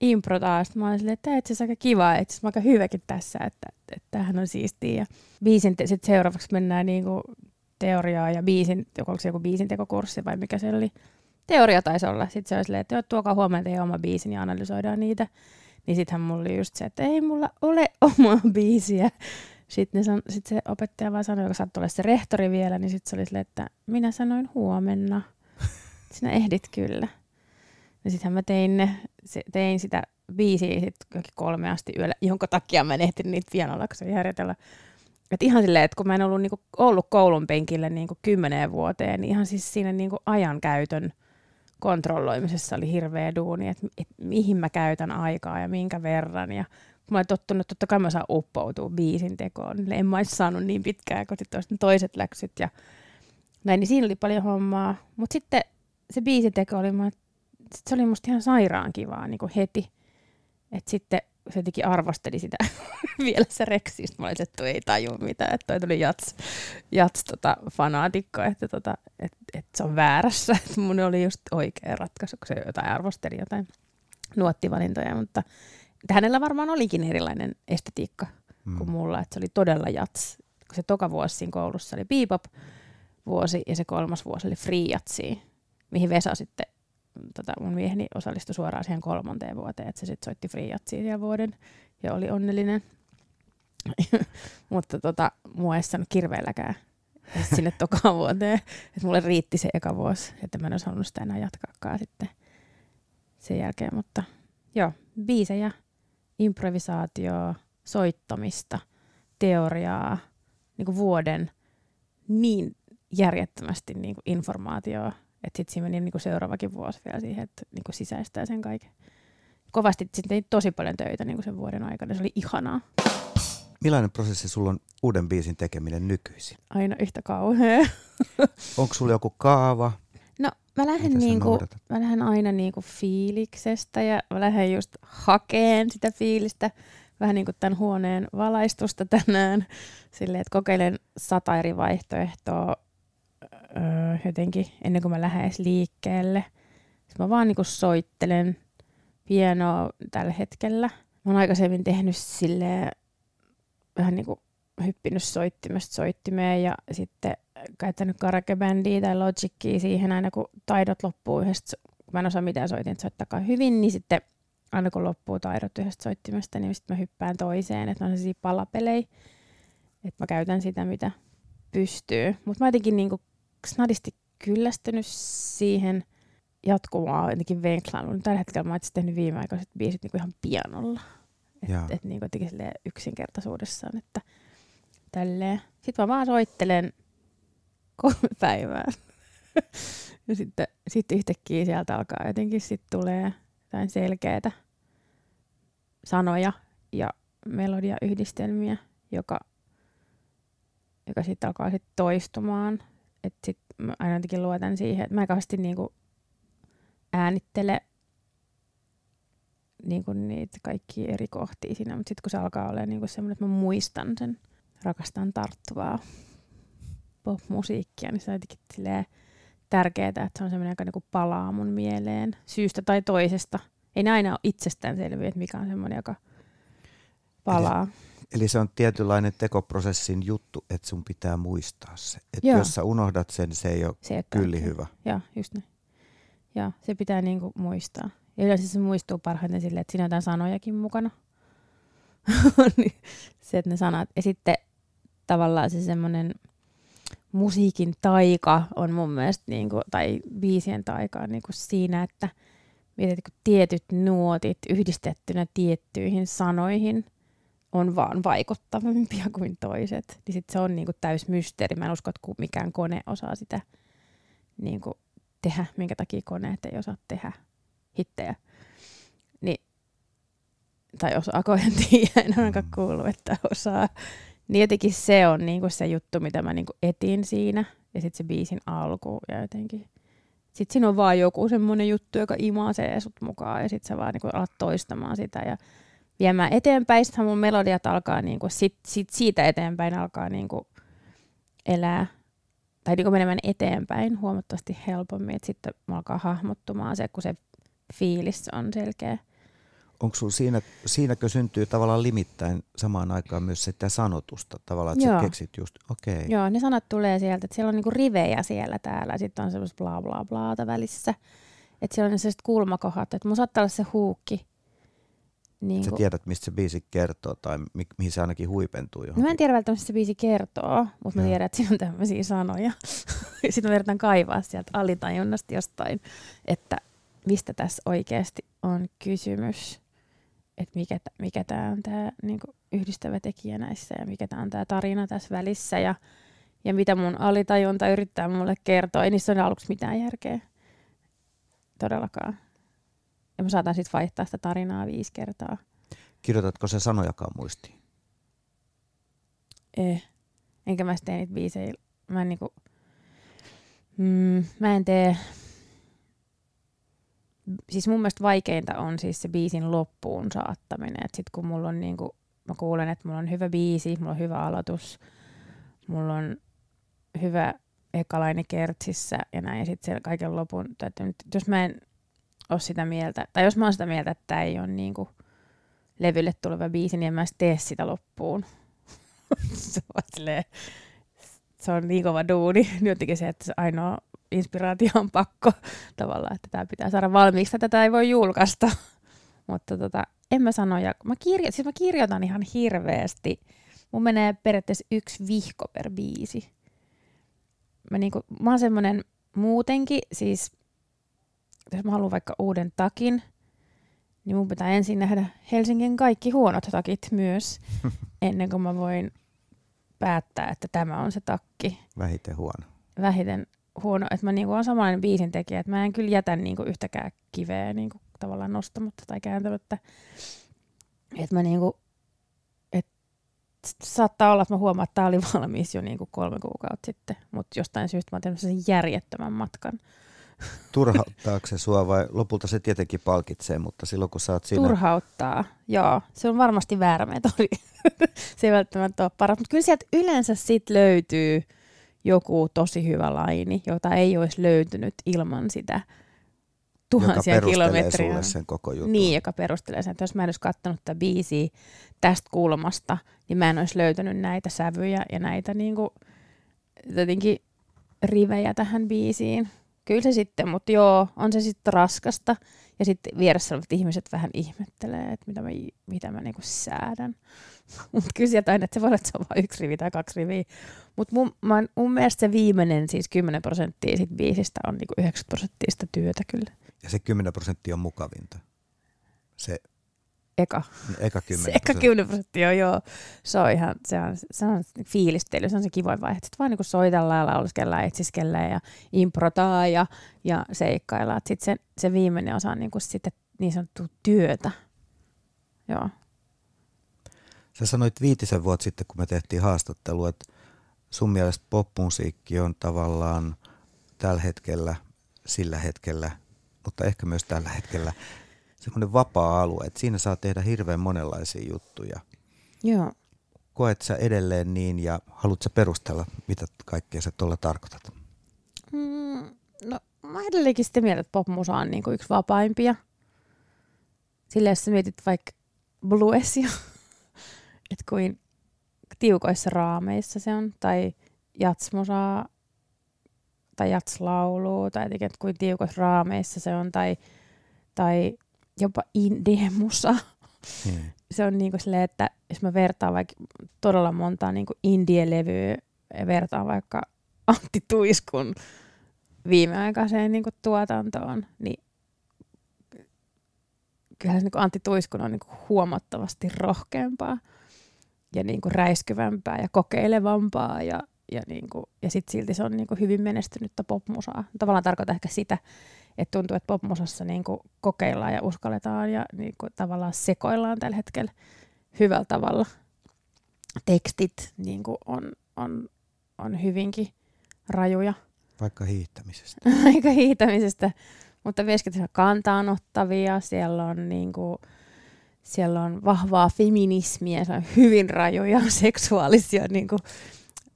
impro taas. Mä olin silleen, että itse aika kiva, että mä aika hyväkin tässä, että, että tämähän on siistiä. Ja biisin, te, sit seuraavaksi mennään niinku teoriaa ja biisin, onko se joku biisintekokurssi vai mikä se oli. Teoria taisi olla. Sitten se oli silleen, että tuokaa huomenna teidän oma biisin ja analysoidaan niitä. Niin sittenhän mulla oli just se, että ei mulla ole omaa biisiä. Sitten san, sit se opettaja vaan sanoi, joka saattoi olla se rehtori vielä, niin sitten se oli silleen, että minä sanoin huomenna. Sinä ehdit kyllä. Ja sittenhän mä tein, ne, tein sitä biisiä sit kolme asti yöllä, jonka takia mä en ehtinyt niitä pianolaksoja harjoitella. Et ihan silleen, että kun mä en ollut niinku ollut koulun penkillä niinku kymmeneen vuoteen, niin ihan siis siinä niinku ajankäytön – kontrolloimisessa oli hirveä duuni, että et, mihin mä käytän aikaa ja minkä verran. Ja mä olen tottunut, että totta kai mä saan uppoutua biisin tekoon, niin en mä olisi saanut niin pitkään kun toiset läksyt ja näin, niin siinä oli paljon hommaa. Mutta sitten se biisiteko oli, sit se oli musta ihan sairaan kivaa niin kuin heti. Että sitten se jotenkin arvosteli sitä vielä se reksistä. Mä olin, että ei taju mitään, että toi tuli jats, jats tota, fanaatikko, että tota, et, et se on väärässä. Että mun oli just oikea ratkaisu, kun se jotain arvosteli jotain nuottivalintoja, mutta hänellä varmaan olikin erilainen estetiikka mm. kuin mulla, että se oli todella jats. Kun se toka vuosi siinä koulussa oli bebop vuosi ja se kolmas vuosi oli free jatsi, mihin Vesa sitten tota, mun mieheni osallistui suoraan siihen kolmanteen vuoteen, että se sitten soitti friatsia siellä vuoden ja oli onnellinen. Mutta tota, mua ei saanut kirveelläkään sinne tokaan vuoteen. Et mulle riitti se eka vuosi, että mä en olisi halunnut sitä enää jatkaakaan sitten sen jälkeen. Mutta joo, biisejä, improvisaatioa, soittamista, teoriaa, niin kuin vuoden niin järjettömästi niin kuin informaatioa että sitten siinä meni niin kuin seuraavakin vuosi vielä siihen, että niin kuin sisäistää sen kaiken. Kovasti sitten tein tosi paljon töitä niin kuin sen vuoden aikana. Se oli ihanaa. Millainen prosessi sulla on uuden biisin tekeminen nykyisin? Aina yhtä kauhea. Onko sulla joku kaava? No mä lähden, niinku, mä lähden aina niinku fiiliksestä ja mä lähden just hakeen sitä fiilistä. Vähän niin kuin tämän huoneen valaistusta tänään. Silleen, että kokeilen sata eri vaihtoehtoa öö, jotenkin ennen kuin mä lähden edes liikkeelle. Sitten mä vaan niin soittelen pienoa tällä hetkellä. Mä oon aikaisemmin tehnyt sille vähän niin kuin hyppinyt soittimesta soittimeen ja sitten käyttänyt karaoke-bändiä tai logicia siihen aina kun taidot loppuu yhdestä, kun mä en osaa mitään soitin soittakaa hyvin, niin sitten aina kun loppuu taidot yhdestä soittimesta, niin sitten mä hyppään toiseen, että on sellaisia palapelejä, että mä käytän sitä, mitä pystyy. Mutta mä jotenkin niin snadisti kyllästynyt siihen jatkumaan jotenkin venklannut. Tällä hetkellä mä oon tehnyt viimeaikaiset biisit niin ihan pianolla. Että et, niin jotenkin yksinkertaisuudessaan, että tälleen. Sitten mä vaan soittelen kolme päivää. ja sitten, sitten yhtäkkiä sieltä alkaa jotenkin sitten tulee jotain selkeitä sanoja ja melodiayhdistelmiä, joka, joka sitten alkaa sitten toistumaan. Että sitten mä aina jotenkin luotan siihen, että mä en kauheasti niinku äänittele niinku niitä kaikki eri kohtia siinä, mutta sitten kun se alkaa olla niinku semmoinen, että mä muistan sen, rakastan tarttuvaa pop-musiikkia, niin se on jotenkin tärkeää, että se on semmoinen, joka niinku palaa mun mieleen syystä tai toisesta. Ei ne aina ole itsestäänselviä, että mikä on semmoinen, joka palaa. Eli, eli se on tietynlainen tekoprosessin juttu, että sun pitää muistaa se. Että jos sä unohdat sen, se ei ole se kyllä hyvä. Joo, just näin. Joo, se pitää niinku muistaa. Ja yleensä se muistuu parhaiten silleen, että siinä on jotain sanojakin mukana. Niin se, että ne sanat. Ja sitten tavallaan se semmoinen musiikin taika on mun mielestä, niin kuin, tai biisien taika on niin kuin siinä, että mietit, kun tietyt nuotit yhdistettynä tiettyihin sanoihin on vaan vaikuttavampia kuin toiset. Niin sit se on niin kuin täys mysteeri. Mä en usko, että mikään kone osaa sitä niin kuin tehdä, minkä takia koneet ei osaa tehdä hittejä. Niin, tai osaako, en tiedä, en ainakaan mm. kuullut, että osaa. Niin jotenkin se on niinku se juttu, mitä mä niinku etin siinä. Ja sitten se biisin alku ja jotenkin. Sitten siinä on vaan joku semmoinen juttu, joka imaasee sut mukaan ja sitten sä vaan niinku alat toistamaan sitä ja viemään eteenpäin. Sitten mun melodiat alkaa niinku, sit, sit siitä eteenpäin alkaa niinku elää tai niinku menemään eteenpäin huomattavasti helpommin. Että sitten alkaa hahmottumaan se, kun se fiilis on selkeä onko sulla siinä, siinäkö syntyy tavallaan limittäin samaan aikaan myös sitä sanotusta tavallaan, että Joo. sä keksit just, okei. Okay. Joo, ne sanat tulee sieltä, että siellä on niinku rivejä siellä täällä, sitten on semmoista bla bla blaata välissä. Että siellä on sellaiset kulmakohdat, että mun saattaa olla se huukki. Niin Sä tiedät, mistä se biisi kertoo tai mi- mihin se ainakin huipentuu johonkin. No mä en tiedä välttämättä, mistä se biisi kertoo, mutta mä tiedän, että siinä on tämmöisiä sanoja. Sitten mä yritän kaivaa sieltä alitajunnasta jostain, että mistä tässä oikeasti on kysymys että mikä, mikä tämä on tämä niinku yhdistävä tekijä näissä ja mikä tämä on tämä tarina tässä välissä ja, ja mitä mun alitajunta yrittää mulle kertoa. Ei niissä ole aluksi mitään järkeä. Todellakaan. Ja mä saatan sitten vaihtaa sitä tarinaa viisi kertaa. Kirjoitatko se sanojakaan muistiin? Eh. Enkä mä tee niitä biisejä. Mä en niinku, mm, mä en tee siis mun mielestä vaikeinta on siis se biisin loppuun saattaminen. Et sit kun mulla on niinku, mä kuulen, että mulla on hyvä biisi, mulla on hyvä aloitus, mulla on hyvä ekalainen kertsissä ja näin, ja sitten kaiken lopun, että nyt, jos mä en ole sitä mieltä, tai jos mä oon sitä mieltä, että tämä ei ole niinku levylle tuleva biisi, niin en mä tee sitä loppuun. se, on silleen, se on niin kova duuni. Jotenkin se, että se ainoa inspiraatio on pakko tavallaan, että tämä pitää saada valmiiksi, tätä ei voi julkaista. Mutta tota, en mä sano, ja mä, kirjo, siis mä kirjoitan ihan hirveästi. Mun menee periaatteessa yksi vihko per biisi. Mä, niinku, mä oon semmonen muutenkin, siis jos mä haluan vaikka uuden takin, niin mun pitää ensin nähdä Helsingin kaikki huonot takit myös, ennen kuin mä voin päättää, että tämä on se takki. Vähiten huono. Vähiten huono, että mä niinku olen samanlainen biisin tekijä, että mä en kyllä jätä niinku yhtäkään kiveä niinku tavallaan nostamatta tai kääntämättä. Että mä niinku, et saattaa olla, että mä huomaan, että tämä oli valmis jo niinku kolme kuukautta sitten, mutta jostain syystä mä oon tehnyt sen järjettömän matkan. Turhauttaako se sua vai lopulta se tietenkin palkitsee, mutta silloin kun sä oot siinä... Turhauttaa, joo. Se on varmasti väärä metodi. se ei välttämättä ole paras, mutta kyllä sieltä yleensä sit löytyy joku tosi hyvä laini, jota ei olisi löytynyt ilman sitä tuhansia joka kilometriä. sulle sen koko jutun. Niin, joka perustelee sen, että jos mä en olisi katsonut tätä biisiä tästä kulmasta, niin mä en olisi löytänyt näitä sävyjä ja näitä niin kuin, jotenkin rivejä tähän biisiin. Kyllä se sitten, mutta joo, on se sitten raskasta. Ja sitten vieressä olevat ihmiset vähän ihmettelee, että mitä mä, mitä mä niinku säädän. Mutta kyllä sieltä aina, että se voi olla, että se on vain yksi rivi tai kaksi riviä. Mutta mun, mun mielestä se viimeinen, siis 10 prosenttia sit biisistä on niinku 90 prosenttia sitä työtä kyllä. Ja se 10 prosenttia on mukavinta. Se eka. Eka 10 se eka 10 prosenttia, joo. Se on ihan, se on, se on fiilistely, se on se kivoin vaihe. Sitten vaan niin soitellaan ja lauluskellaan, etsiskellaan ja improtaa ja, ja seikkaillaan. Sitten se, se viimeinen osa on niin kuin sitten niin sanottu työtä. Joo. Sä sanoit viitisen vuotta sitten, kun me tehtiin haastattelua, että sun mielestä popmusiikki on tavallaan tällä hetkellä, sillä hetkellä, mutta ehkä myös tällä hetkellä semmoinen vapaa-alue, että siinä saa tehdä hirveän monenlaisia juttuja. Joo. Koet sä edelleen niin ja haluatko perustella, mitä kaikkea sä tuolla tarkoitat? Mm, no mä edelleenkin sitä mieltä, että popmusa on niinku yksi vapaimpia. Sillä jos sä mietit vaikka bluesia, että kuin tiukoissa raameissa se on, tai jatsmusaa, tai jatslaulua, tai että kuin tiukoissa raameissa se on, tai, tai jopa indie-musa. Hmm. Se on niin kuin silleen, että jos mä vertaan vaikka todella montaa niin kuin indie-levyä, ja vertaan vaikka Antti Tuiskun viimeaikaiseen niin kuin tuotantoon, niin kyllähän niin kuin Antti Tuiskun on niin kuin huomattavasti rohkeampaa ja niin kuin räiskyvämpää ja kokeilevampaa ja, ja, niin kuin, ja sitten silti se on niin kuin hyvin menestynyttä popmusaa. Tavallaan tarkoittaa ehkä sitä, että tuntuu, että popmusassa niin kuin kokeillaan ja uskalletaan ja niin kuin tavallaan sekoillaan tällä hetkellä hyvällä tavalla. Tekstit niin kuin on, on, on hyvinkin rajuja. Vaikka hiihtämisestä. Aika hiihtämisestä, mutta myöskin kantaanottavia. Siellä on, niin kuin, siellä on vahvaa feminismiä, se on hyvin rajuja seksuaalisia niin kuin,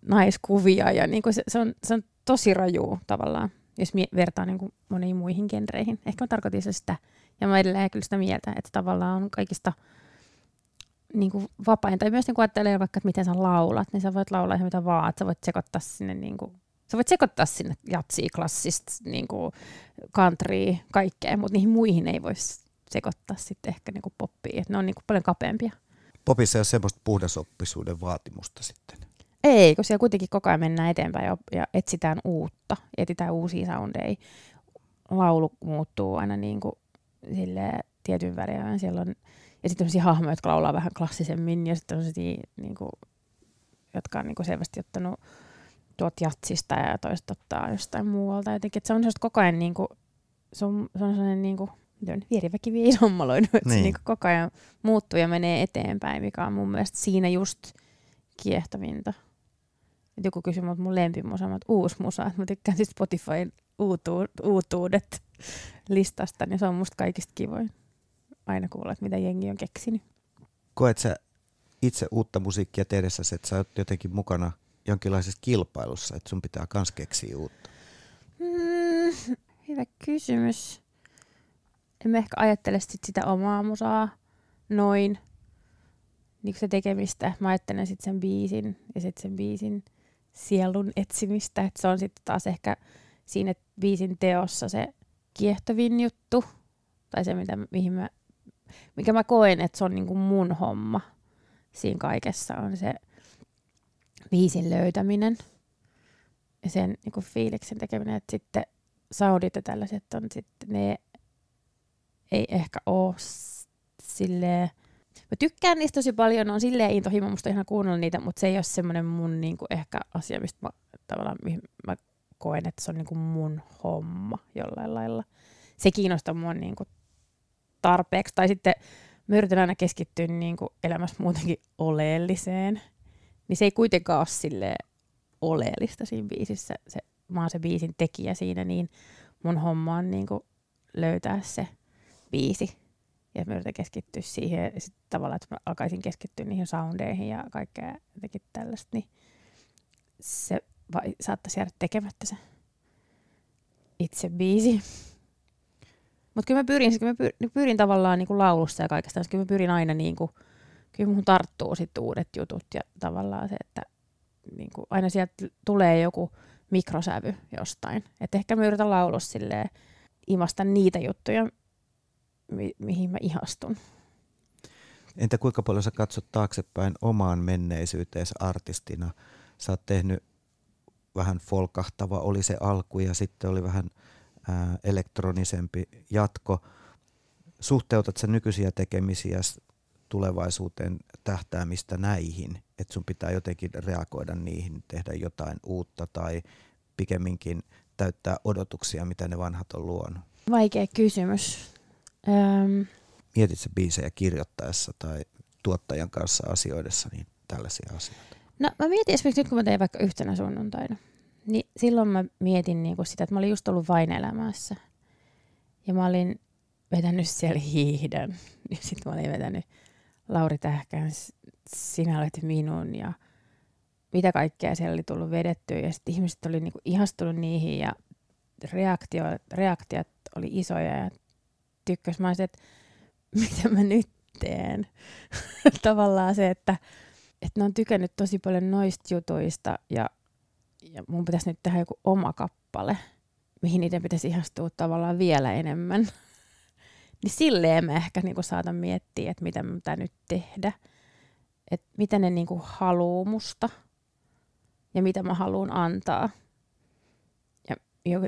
naiskuvia ja niin kuin se, se, on, se on tosi raju tavallaan jos vertaa niin kuin moniin muihin genreihin. Ehkä mä tarkoitin se sitä, ja mä edelleen kyllä sitä mieltä, että tavallaan on kaikista niin kuin vapain, tai myös niin kuin ajattelee vaikka, että miten sä laulat, niin sä voit laulaa ihan mitä vaan, sä voit sekoittaa sinne niin kuin, sä voit sekoittaa sinne jatsia, klassista, niin kuin country, kaikkea, mutta niihin muihin ei voi sekoittaa sitten ehkä niin kuin poppia, että ne on niin kuin paljon kapeampia. Popissa ei ole semmoista puhdasoppisuuden vaatimusta sitten. Ei, kun siellä kuitenkin koko ajan mennään eteenpäin ja, ja etsitään uutta, etsitään uusia soundeja. Laulu muuttuu aina niin kuin tietyn väriä. Siellä on, ja sitten on hahmoja, jotka laulaa vähän klassisemmin, ja sitten on niin kuin, jotka on niin kuin selvästi ottanut tuot jatsista ja toiset ottaa jostain muualta. Jotenkin, että se on koko ajan niin kuin, se on, se on sellainen niin kuin, vieriväki viisommaloinut, että niin. se niin kuin koko ajan muuttuu ja menee eteenpäin, mikä on mun mielestä siinä just kiehtovinta. Et joku kysyi mut mun lempimusa, mä uusi musa, että mä tykkään siis Spotifyn uutuudet listasta, niin se on musta kaikista kivoin. Aina kuulla, että mitä jengi on keksinyt. Koet sä itse uutta musiikkia tehdessä, että sä oot jotenkin mukana jonkinlaisessa kilpailussa, että sun pitää kans keksiä uutta? Mm, hyvä kysymys. En mä ehkä ajattele sit sitä omaa musaa noin niin se tekemistä. Mä ajattelen sitten sen biisin ja sitten sen biisin sielun etsimistä. Että se on sitten taas ehkä siinä biisin teossa se kiehtovin juttu. Tai se, mitä, mihin mä, mikä mä koen, että se on niinku mun homma siinä kaikessa, on se biisin löytäminen ja sen niinku fiiliksen tekeminen. Että sitten saudit ja tällaiset on sitten, ne ei ehkä ole silleen Mä tykkään niistä tosi paljon, on silleen intohimo, musta ihan kuunnella niitä, mutta se ei ole semmoinen mun niinku ehkä asia, mistä mä, tavallaan, mihin mä koen, että se on niinku mun homma jollain lailla. Se kiinnostaa mua niinku tarpeeksi. Tai sitten mä yritän aina keskittyä niinku elämässä muutenkin oleelliseen. Niin se ei kuitenkaan ole silleen oleellista siinä biisissä. Se, mä oon se biisin tekijä siinä, niin mun homma on niinku löytää se biisi ja mä yritän keskittyä siihen, sit tavallaan, että mä alkaisin keskittyä niihin soundeihin ja kaikkea jotenkin tällaista, niin se vai, saattaisi jäädä tekemättä se itse biisi. Mutta kyllä mä pyrin, kyllä mä pyrin, pyrin tavallaan niin kuin laulussa ja kaikesta, kyllä mä pyrin aina niin kuin, kyllä mun tarttuu sitten uudet jutut ja tavallaan se, että niin kuin, aina sieltä tulee joku mikrosävy jostain. Että ehkä mä yritän laulussa silleen imasta niitä juttuja, mi- mihin mä ihastun. Entä kuinka paljon sä katsot taaksepäin omaan menneisyyteesi artistina? Sä oot tehnyt vähän folkahtava, oli se alku ja sitten oli vähän ää, elektronisempi jatko. Suhteutat sä nykyisiä tekemisiä tulevaisuuteen tähtäämistä näihin, että sun pitää jotenkin reagoida niihin, tehdä jotain uutta tai pikemminkin täyttää odotuksia, mitä ne vanhat on luonut? Vaikea kysymys. Öm. Mietitkö biisejä kirjoittaessa tai tuottajan kanssa asioidessa niin tällaisia asioita? No mä mietin esimerkiksi nyt, kun mä tein vaikka yhtenä sunnuntaina, niin silloin mä mietin niin kuin sitä, että mä olin just ollut vain elämässä. Ja mä olin vetänyt siellä hiihdän. Ja sitten mä olin vetänyt Lauri Tähkän Sinä olet minun ja mitä kaikkea siellä oli tullut vedettyä. Ja sitten ihmiset oli niinku ihastunut niihin ja reaktio, reaktiot oli isoja ja tykkäs. Mä olisin, että mitä mä nyt teen. Tavallaan se, että, että ne on tykännyt tosi paljon noista jutuista ja, ja mun pitäisi nyt tehdä joku oma kappale, mihin niiden pitäisi ihastua tavallaan vielä enemmän. niin silleen mä ehkä niinku saatan miettiä, että mitä mä pitää nyt tehdä. Että mitä ne niinku haluu musta ja mitä mä haluan antaa. Ja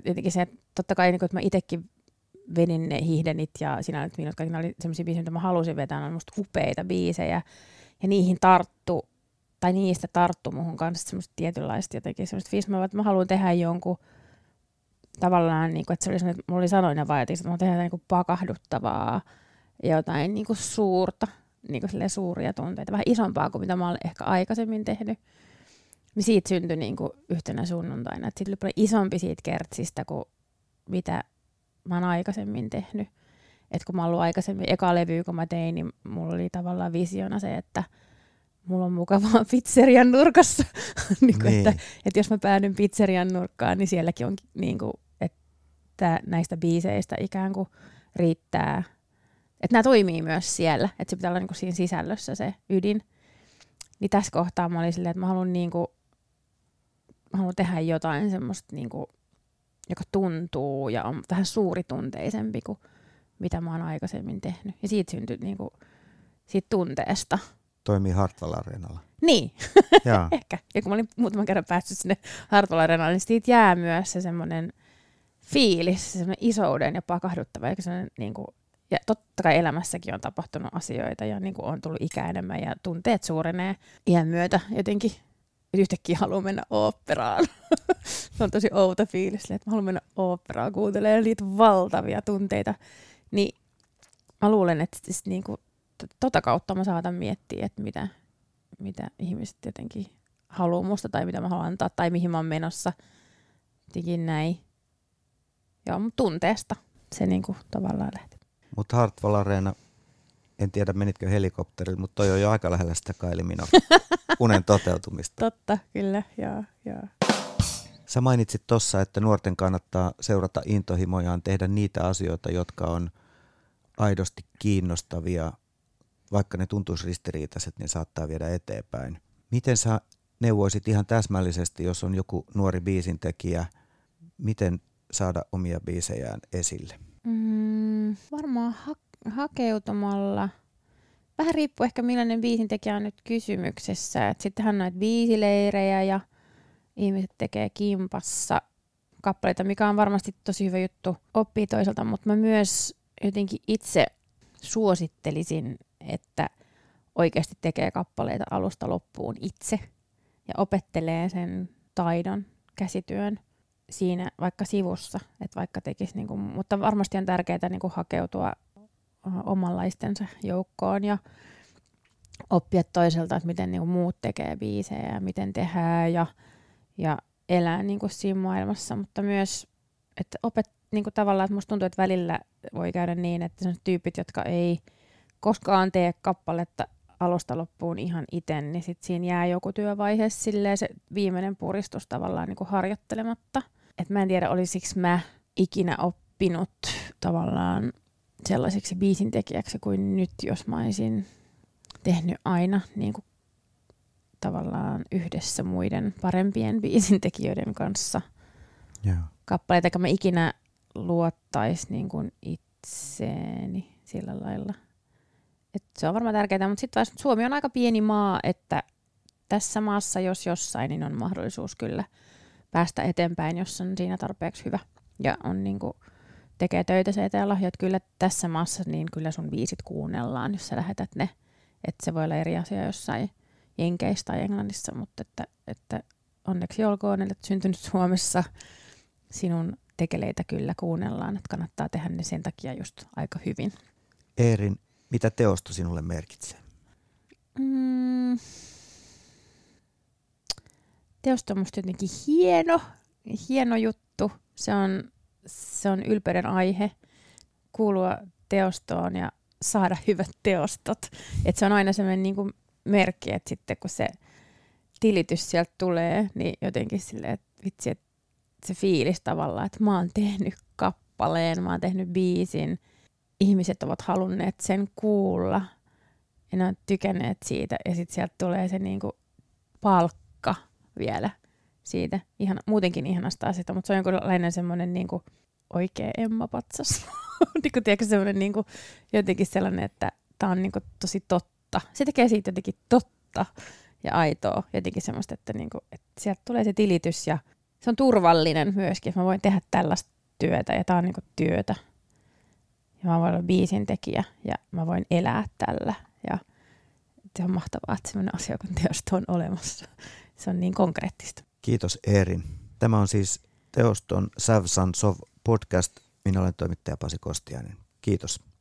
jotenkin se, että totta kai niin että mä itsekin venin ne hiihdenit ja sinä olet minut, kaikki ne oli sellaisia biisejä, mitä mä halusin vetää, ne on musta upeita biisejä. Ja niihin tarttu, tai niistä tarttu muhun kanssa semmoista tietynlaista jotenkin semmoista fiismaa, että mä haluan tehdä jonkun tavallaan, niin kuin, että se oli että mulla oli sanoinen vajatis, että mä tehdään niin pakahduttavaa, jotain niin kuin suurta, niin kuin suuria tunteita, vähän isompaa kuin mitä mä olen ehkä aikaisemmin tehnyt. Niin siitä syntyi niin kuin yhtenä sunnuntaina. Siitä oli paljon isompi siitä kertsistä kuin mitä mä oon aikaisemmin tehnyt. Että kun mä ollut aikaisemmin, eka levy kun mä tein, niin mulla oli tavallaan visiona se, että mulla on mukavaa pizzerian nurkassa. niin kuin, niin. Että, että jos mä päädyn pizzerian nurkkaan, niin sielläkin on niin kuin, että näistä biiseistä ikään kuin riittää. Että nämä toimii myös siellä, että se pitää olla niin kuin siinä sisällössä se ydin. Niin tässä kohtaa mä olin silleen, että mä haluan niin kuin mä haluan tehdä jotain semmoista, niin kuin, joka tuntuu ja on vähän suuritunteisempi kuin mitä mä oon aikaisemmin tehnyt. Ja siitä syntyi niin kuin, siitä tunteesta. Toimii Hartwall Areenalla. Niin, ehkä. Ja kun mä olin muutaman kerran päässyt sinne Hartwall Areenalle, niin siitä jää myös se semmoinen fiilis, se semmoinen isouden ja pakahduttava, eikä niin kuin, ja totta kai elämässäkin on tapahtunut asioita ja niin kuin on tullut ikä enemmän ja tunteet suurenee iän myötä jotenkin yhtäkkiä haluan mennä oopperaan. se on tosi outo fiilis, että mä haluan mennä oopperaan kuuntelemaan niitä valtavia tunteita. Niin mä luulen, että siis niinku, tota kautta mä saatan miettiä, että mitä, mitä ihmiset jotenkin haluaa musta tai mitä mä haluan antaa tai mihin mä oon menossa. Jotenkin näin. Joo, tunteesta se niinku tavallaan lähti. Mutta Hartwall Arena en tiedä menitkö helikopterilla, mutta toi on jo aika lähellä sitä Kaili unen toteutumista. Totta, kyllä, joo, joo. Sä mainitsit tuossa, että nuorten kannattaa seurata intohimojaan, tehdä niitä asioita, jotka on aidosti kiinnostavia, vaikka ne tuntuisi ristiriitaiset, niin saattaa viedä eteenpäin. Miten sä neuvoisit ihan täsmällisesti, jos on joku nuori biisintekijä, miten saada omia biisejään esille? Mm, varmaan ha- hakeutumalla. Vähän riippuu ehkä millainen biisintekijä on nyt kysymyksessä. Sittenhän on näitä biisileirejä ja ihmiset tekee kimpassa kappaleita, mikä on varmasti tosi hyvä juttu oppii toisaalta, mutta mä myös jotenkin itse suosittelisin, että oikeasti tekee kappaleita alusta loppuun itse ja opettelee sen taidon, käsityön siinä vaikka sivussa, että vaikka tekisi, niin kuin, mutta varmasti on tärkeää niin kuin hakeutua omanlaistensa joukkoon ja oppia toiselta, että miten niin kuin muut tekee biisejä ja miten tehdään ja, ja elää niin kuin siinä maailmassa, mutta myös, että opet, niin kuin tavallaan, että musta tuntuu, että välillä voi käydä niin, että sellaiset tyypit, jotka ei koskaan tee kappaletta alusta loppuun ihan itse, niin sitten siinä jää joku työvaihe silleen se viimeinen puristus tavallaan niin kuin harjoittelematta. Et mä en tiedä, olisiko mä ikinä oppinut tavallaan sellaiseksi biisintekijäksi kuin nyt, jos mä olisin tehnyt aina niin kuin tavallaan yhdessä muiden parempien biisintekijöiden kanssa Joo. kappaleita, eikä mä ikinä luottaisi niin kuin itseeni sillä lailla. Et se on varmaan tärkeää, mutta sitten Suomi on aika pieni maa, että tässä maassa, jos jossain, niin on mahdollisuus kyllä päästä eteenpäin, jos on siinä tarpeeksi hyvä. Ja on niin kuin, tekee töitä se eteen lahjat. Kyllä tässä maassa niin kyllä sun biisit kuunnellaan, jos sä lähetät ne. Että se voi olla eri asia jossain Jenkeissä tai Englannissa, mutta että, että onneksi olkoon, että syntynyt Suomessa sinun tekeleitä kyllä kuunnellaan, että kannattaa tehdä ne sen takia just aika hyvin. Eerin, mitä teosto sinulle merkitsee? Mm, teosto on musta jotenkin hieno, hieno juttu. Se on, se on ylpeyden aihe kuulua teostoon ja saada hyvät teostot. Et se on aina sellainen niin kuin merkki, että sitten kun se tilitys sieltä tulee, niin jotenkin silleen, että vitsi, että se fiilis tavallaan, että mä oon tehnyt kappaleen, mä oon tehnyt biisin, ihmiset ovat halunneet sen kuulla ja ne on tykänneet siitä. Ja sitten sieltä tulee se niinku palkka vielä siitä. Ihan, muutenkin ihanasta asiasta, mutta se on jonkunlainen semmoinen niinku oikea Emma-patsas. niinku, tiedätkö, semmoinen niinku, jotenkin sellainen, että tämä on niinku tosi totta. Se tekee siitä jotenkin totta ja aitoa. Jotenkin semmoista, että, niinku, että sieltä tulee se tilitys ja se on turvallinen myöskin, että mä voin tehdä tällaista työtä ja tämä on niinku työtä. Ja mä voin olla biisin tekijä ja mä voin elää tällä. Ja se on mahtavaa, että semmoinen asia kun teosto on olemassa. Se on niin konkreettista. Kiitos Eerin. Tämä on siis Teoston Sav Sov podcast. Minä olen toimittaja Pasi Kostiainen. Kiitos.